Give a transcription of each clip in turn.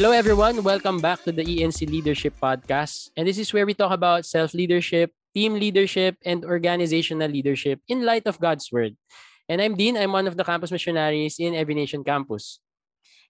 Hello, everyone. Welcome back to the ENC Leadership Podcast. And this is where we talk about self leadership, team leadership, and organizational leadership in light of God's Word. And I'm Dean. I'm one of the campus missionaries in Every Nation Campus.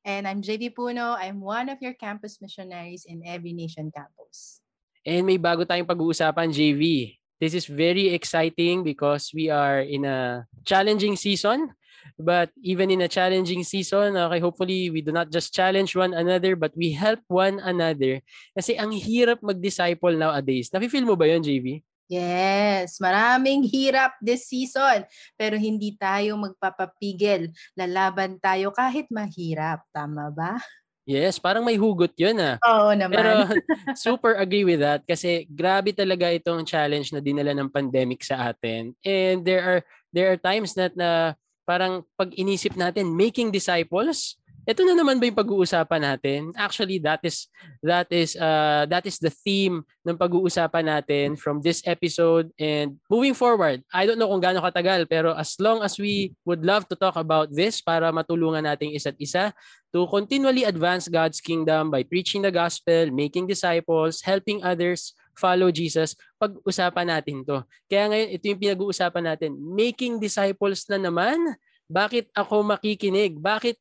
And I'm JV Puno. I'm one of your campus missionaries in Every Nation Campus. And may bago tayong pag-uusapan, JV. This is very exciting because we are in a challenging season But even in a challenging season, okay, hopefully we do not just challenge one another, but we help one another. Kasi ang hirap mag-disciple nowadays. Nafe-feel mo ba yon JV? Yes, maraming hirap this season. Pero hindi tayo magpapapigil. Lalaban tayo kahit mahirap. Tama ba? Yes, parang may hugot yun ah. Oo naman. Pero super agree with that kasi grabe talaga itong challenge na dinala ng pandemic sa atin. And there are there are times that na parang pag inisip natin making disciples, ito na naman ba yung pag-uusapan natin? Actually, that is that is uh that is the theme ng pag-uusapan natin from this episode and moving forward. I don't know kung gaano katagal pero as long as we would love to talk about this para matulungan nating isa't isa to continually advance God's kingdom by preaching the gospel, making disciples, helping others follow Jesus, pag-usapan natin to. Kaya ngayon, ito yung pinag-uusapan natin. Making disciples na naman, bakit ako makikinig? Bakit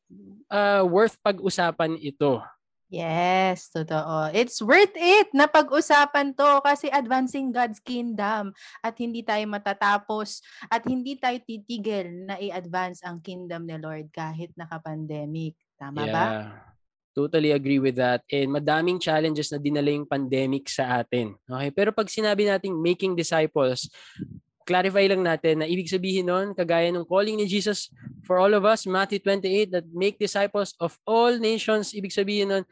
uh, worth pag-usapan ito? Yes, totoo. It's worth it na pag-usapan to kasi advancing God's kingdom at hindi tayo matatapos at hindi tayo titigil na i-advance ang kingdom ni Lord kahit naka-pandemic. Tama yeah. ba? Totally agree with that. And madaming challenges na dinala yung pandemic sa atin. Okay? Pero pag sinabi nating making disciples, clarify lang natin na ibig sabihin nun, kagaya ng calling ni Jesus for all of us, Matthew 28, that make disciples of all nations, ibig sabihin nun,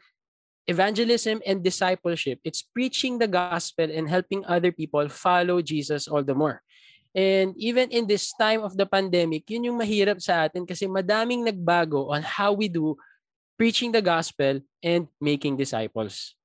evangelism and discipleship. It's preaching the gospel and helping other people follow Jesus all the more. And even in this time of the pandemic, yun yung mahirap sa atin kasi madaming nagbago on how we do preaching the gospel, and making disciples.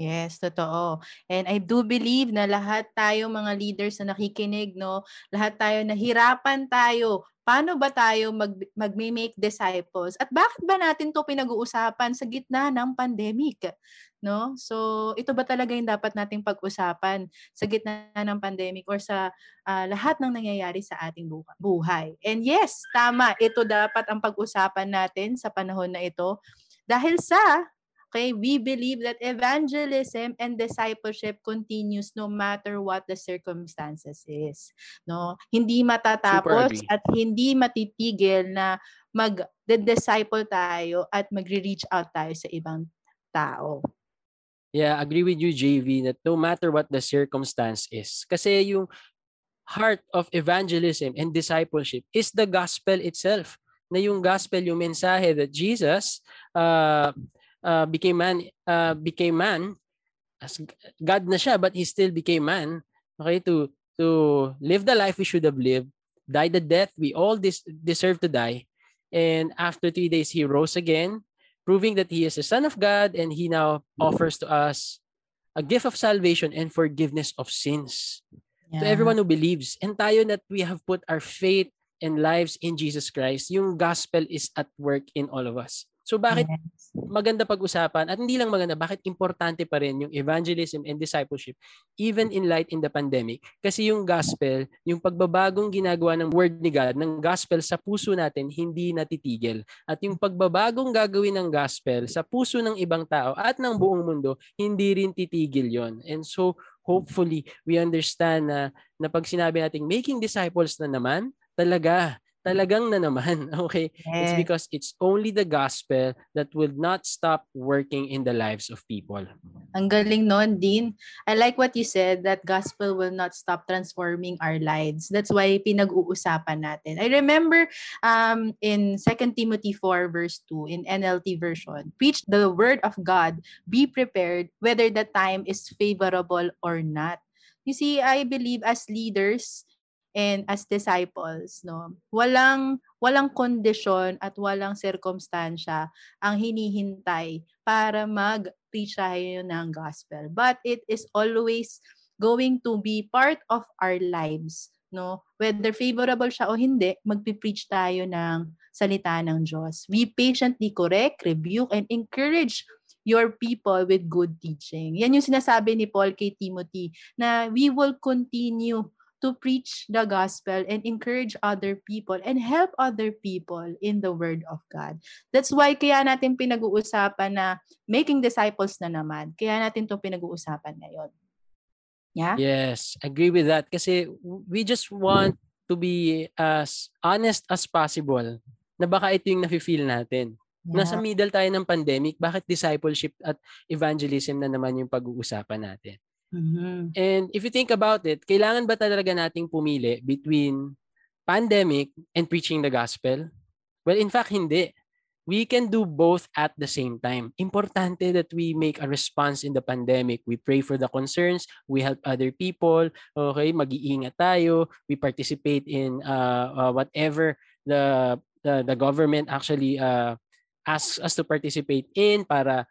Yes, totoo. And I do believe na lahat tayo mga leaders na nakikinig, no, lahat tayo nahirapan tayo paano ba tayo mag, mag-make disciples? At bakit ba natin to pinag-uusapan sa gitna ng pandemic? No? So, ito ba talaga yung dapat nating pag-usapan sa gitna ng pandemic or sa uh, lahat ng nangyayari sa ating buhay? And yes, tama, ito dapat ang pag-usapan natin sa panahon na ito dahil sa Okay, we believe that evangelism and discipleship continues no matter what the circumstances is. No, hindi matatapos at hindi matitigil na mag-disciple tayo at magre-reach out tayo sa ibang tao. Yeah, agree with you JV that no matter what the circumstance is. Kasi yung heart of evangelism and discipleship is the gospel itself. Na yung gospel, yung mensahe that Jesus uh, uh, became man uh, became man as God na siya but he still became man. Okay to to live the life we should have lived die the death we all dis- deserve to die and after three days he rose again proving that he is the son of God and he now offers to us a gift of salvation and forgiveness of sins. Yeah. to everyone who believes and tayo that we have put our faith and lives in Jesus Christ yung gospel is at work in all of us So bakit yes. maganda pag-usapan at hindi lang maganda, bakit importante pa rin yung evangelism and discipleship even in light in the pandemic? Kasi yung gospel, yung pagbabagong ginagawa ng word ni God, ng gospel sa puso natin, hindi natitigil. At yung pagbabagong gagawin ng gospel sa puso ng ibang tao at ng buong mundo, hindi rin titigil yon. And so hopefully we understand na, na pag sinabi nating making disciples na naman, talaga talagang na naman. Okay? Yes. It's because it's only the gospel that will not stop working in the lives of people. Ang galing noon, Dean. I like what you said that gospel will not stop transforming our lives. That's why pinag-uusapan natin. I remember um, in 2 Timothy 4 verse 2 in NLT version, preach the word of God, be prepared whether the time is favorable or not. You see, I believe as leaders, and as disciples no? Walang walang kondisyon at walang sirkumstansya ang hinihintay para mag-preach tayo ng gospel. But it is always going to be part of our lives no? Whether favorable siya o hindi magpi-preach tayo ng salita ng Diyos. We patiently correct rebuke and encourage your people with good teaching. Yan yung sinasabi ni Paul kay Timothy na we will continue to preach the gospel and encourage other people and help other people in the word of God. That's why kaya natin pinag-uusapan na making disciples na naman. Kaya natin 'to pinag-uusapan ngayon. Yeah? Yes, agree with that kasi we just want to be as honest as possible na baka ito yung nafe-feel natin. Yeah. Nasa middle tayo ng pandemic, bakit discipleship at evangelism na naman yung pag-uusapan natin? Mm-hmm. And if you think about it, kailangan ba talaga nating pumili between pandemic and preaching the gospel? Well, in fact, hindi. We can do both at the same time. Importante that we make a response in the pandemic. We pray for the concerns, we help other people, okay, mag-iingat tayo, we participate in uh, uh, whatever the, the the government actually uh, asks us to participate in para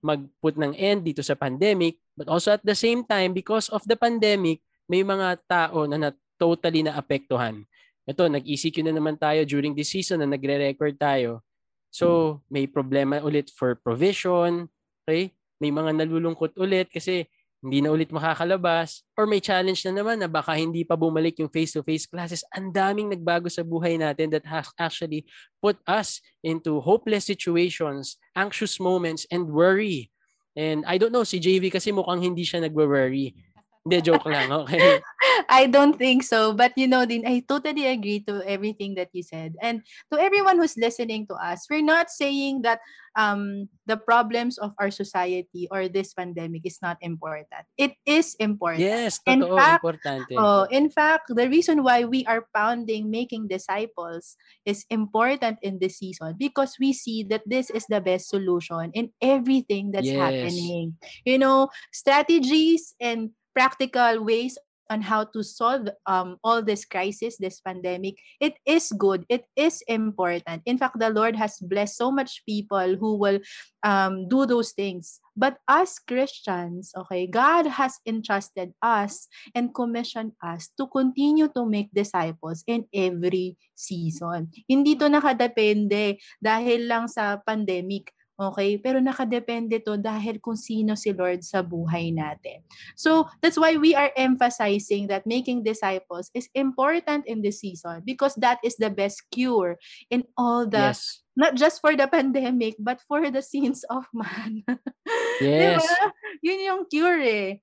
mag-put ng end dito sa pandemic. But also at the same time, because of the pandemic, may mga tao na, na totally naapektuhan. Ito, nag-ECQ na naman tayo during this season na nagre-record tayo. So, may problema ulit for provision. Okay? May mga nalulungkot ulit kasi hindi na ulit makakalabas, or may challenge na naman na baka hindi pa bumalik yung face-to-face classes. Ang daming nagbago sa buhay natin that has actually put us into hopeless situations, anxious moments, and worry. And I don't know, si JV kasi mukhang hindi siya nagwo-worry. Hindi, joke lang, okay? I don't think so. But you know, Din, I totally agree to everything that you said. And to everyone who's listening to us, we're not saying that um, the problems of our society or this pandemic is not important. It is important. Yes, totoo, in fact, importante. Oh, in fact, the reason why we are pounding making disciples is important in this season because we see that this is the best solution in everything that's yes. happening. You know, strategies and practical ways on how to solve um, all this crisis, this pandemic, it is good. It is important. In fact, the Lord has blessed so much people who will um, do those things. But as Christians, okay, God has entrusted us and commissioned us to continue to make disciples in every season. Hindi to nakadepende dahil lang sa pandemic Okay? Pero nakadepende to dahil kung sino si Lord sa buhay natin. So, that's why we are emphasizing that making disciples is important in this season because that is the best cure in all the yes. not just for the pandemic but for the sins of man. yes. diba? Yun yung cure eh.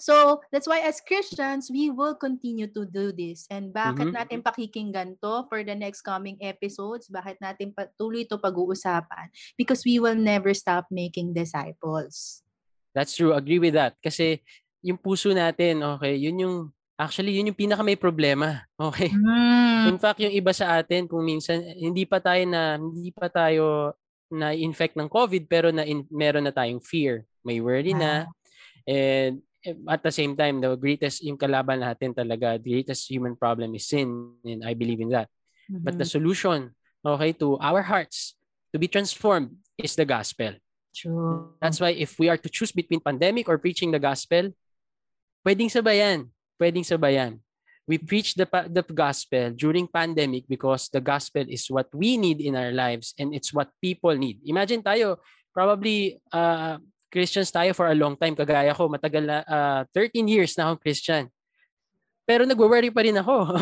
So, that's why as Christians, we will continue to do this. And bakit mm-hmm. natin pakikinggan to for the next coming episodes? Bakit natin patuloy to pag-uusapan? Because we will never stop making disciples. That's true. Agree with that. Kasi yung puso natin, okay, yun yung, actually, yun yung pinaka may problema. Okay? Mm. In fact, yung iba sa atin, kung minsan, hindi pa tayo na, hindi pa tayo na-infect ng COVID, pero na in, meron na tayong fear. May worry na. And at the same time, the greatest yung kalaban natin talaga, the greatest human problem is sin, and I believe in that. Mm-hmm. But the mm-hmm. solution, okay, to our hearts to be transformed is the gospel. True. That's why if we are to choose between pandemic or preaching the gospel, pwedeng sabayan. Pwedeng sabayan. We preach the, the gospel during pandemic because the gospel is what we need in our lives and it's what people need. Imagine tayo, probably uh, Christians tayo for a long time. Kagaya ko, matagal na, uh, ah, 13 years na akong Christian. Pero nagwo-worry pa rin ako.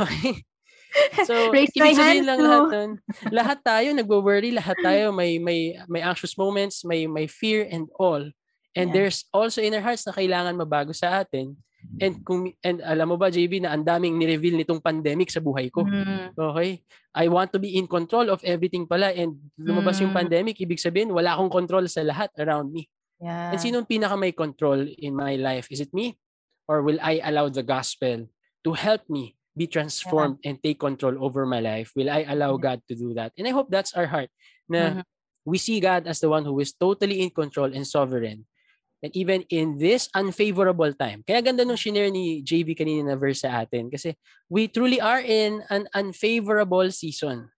so, Raise ibig sabihin lang lahat nun, lahat tayo nagwo-worry, lahat tayo may, may, may anxious moments, may, may fear and all. And yeah. there's also in our hearts na kailangan mabago sa atin. And kung and alam mo ba JB na ang daming ni-reveal nitong pandemic sa buhay ko. Mm. Okay? I want to be in control of everything pala and lumabas mm. yung pandemic, ibig sabihin wala akong control sa lahat around me. Yeah. And sino pinaka may control in my life? Is it me? Or will I allow the gospel to help me be transformed yeah. and take control over my life? Will I allow yeah. God to do that? And I hope that's our heart. Na mm-hmm. we see God as the one who is totally in control and sovereign. And even in this unfavorable time. Kaya ganda nung shinare ni JV kanina na verse sa atin. Kasi we truly are in an unfavorable season.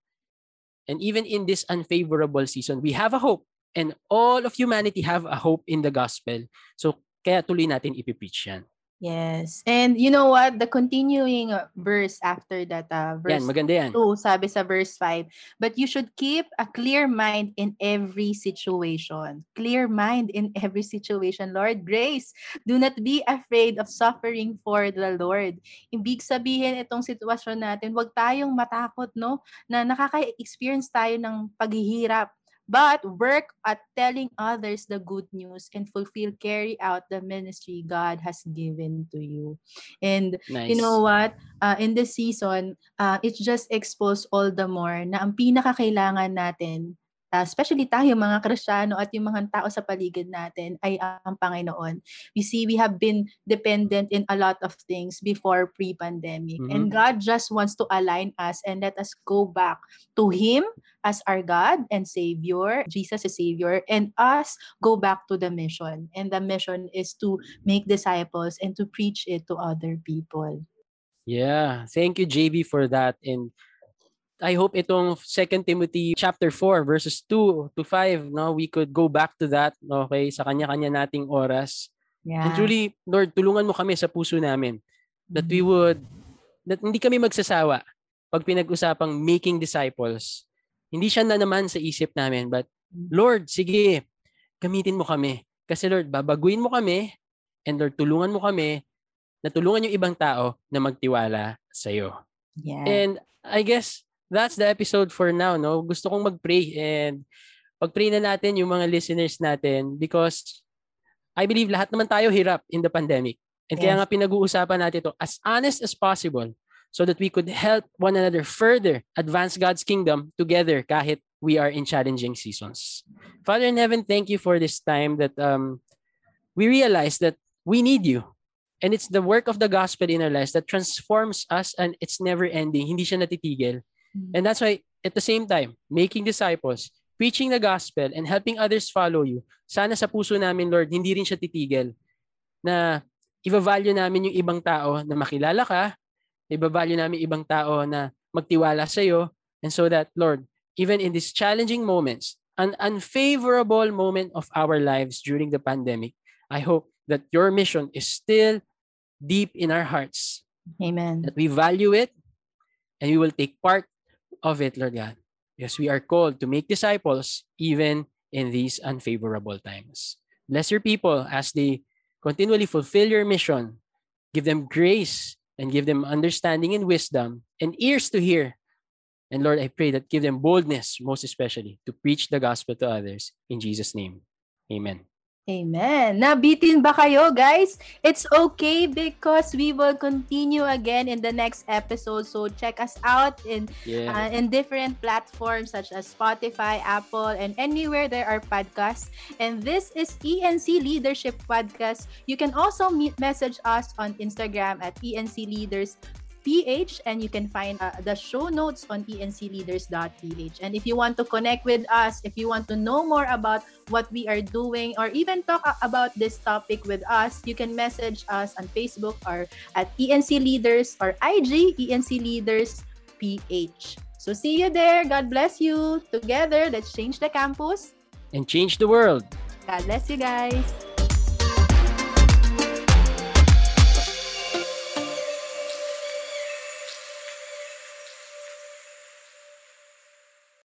And even in this unfavorable season, we have a hope And all of humanity have a hope in the gospel. So, kaya tuloy natin ipipreach yan. Yes. And you know what? The continuing uh, verse after that, uh, verse Yan, maganda yan. 2, sabi sa verse 5, but you should keep a clear mind in every situation. Clear mind in every situation. Lord, grace. Do not be afraid of suffering for the Lord. Ibig sabihin itong sitwasyon natin, huwag tayong matakot, no? Na nakaka-experience tayo ng paghihirap but work at telling others the good news and fulfill, carry out the ministry God has given to you. And Nice. you know what? Uh, in this season, uh, it just exposed all the more na ang pinakakailangan natin, uh, especially tayo mga Kristiyano at yung mga tao sa paligid natin ay ang Panginoon. We see we have been dependent in a lot of things before pre-pandemic. And Mhm. God just wants to align us and let us go back to Him as our God and Savior, Jesus is Savior, and us go back to the mission. And the mission is to make disciples and to preach it to other people. Yeah, thank you JB for that and I hope itong 2 Timothy chapter 4 verses 2 to 5 no we could go back to that okay sa kanya-kanya nating oras. Yeah. And truly Lord tulungan mo kami sa puso namin that we Mhm. would that hindi kami magsasawa pag pinag-usapang making disciples. Hindi siya na naman sa isip namin but Lord sige gamitin mo kami kasi Lord babaguhin mo kami and Lord tulungan mo kami na tulungan yung ibang tao na magtiwala sa iyo. Yeah. And I guess that's the episode for now, no? Gusto kong mag-pray and pag-pray na natin yung mga listeners natin because I believe lahat naman tayo hirap in the pandemic. And kaya Yes. nga pinag-uusapan natin ito as honest as possible so that we could help one another further advance God's kingdom together kahit we are in challenging seasons. Father in heaven, thank you for this time that um, we realize that we need you. And it's the work of the gospel in our lives that transforms us and it's never ending. Hindi siya natitigil. Mm. And that's why at the same time, making disciples, preaching the gospel and helping others follow you. Sana sa puso namin, Lord, hindi rin siya titigil na i-value namin yung ibang tao na makilala ka, i-value namin ibang tao na magtiwala sa iyo and so that Lord, even in these challenging moments, an unfavorable moment of our lives during the pandemic, I hope that your mission is still deep in our hearts, Amen. that we value it and we will take part of it, Lord God. Because we are called to make disciples even in these unfavorable times. Bless your people as they continually fulfill your mission. Give them grace and give them understanding and wisdom and ears to hear. And Lord, I pray that give them boldness, most especially, to preach the gospel to others. In Jesus' name, amen. Amen. Nabitin ba kayo, guys? It's okay because we will continue again in the next episode. So check us out in Yeah. uh, in different platforms such as Spotify, Apple, and anywhere there are podcasts. And this is ENC Leadership Podcast. You can also message us on Instagram at ENC Leaders PH and you can find uh, the show notes on encleaders.ph. And if you want to connect with us, if you want to know more about what we are doing or even talk about this topic with us, you can message us on Facebook or at ENC Leaders or IG ENC Leaders PH. So see you there. God bless you. Together, let's change the campus. And change the world. God bless you guys.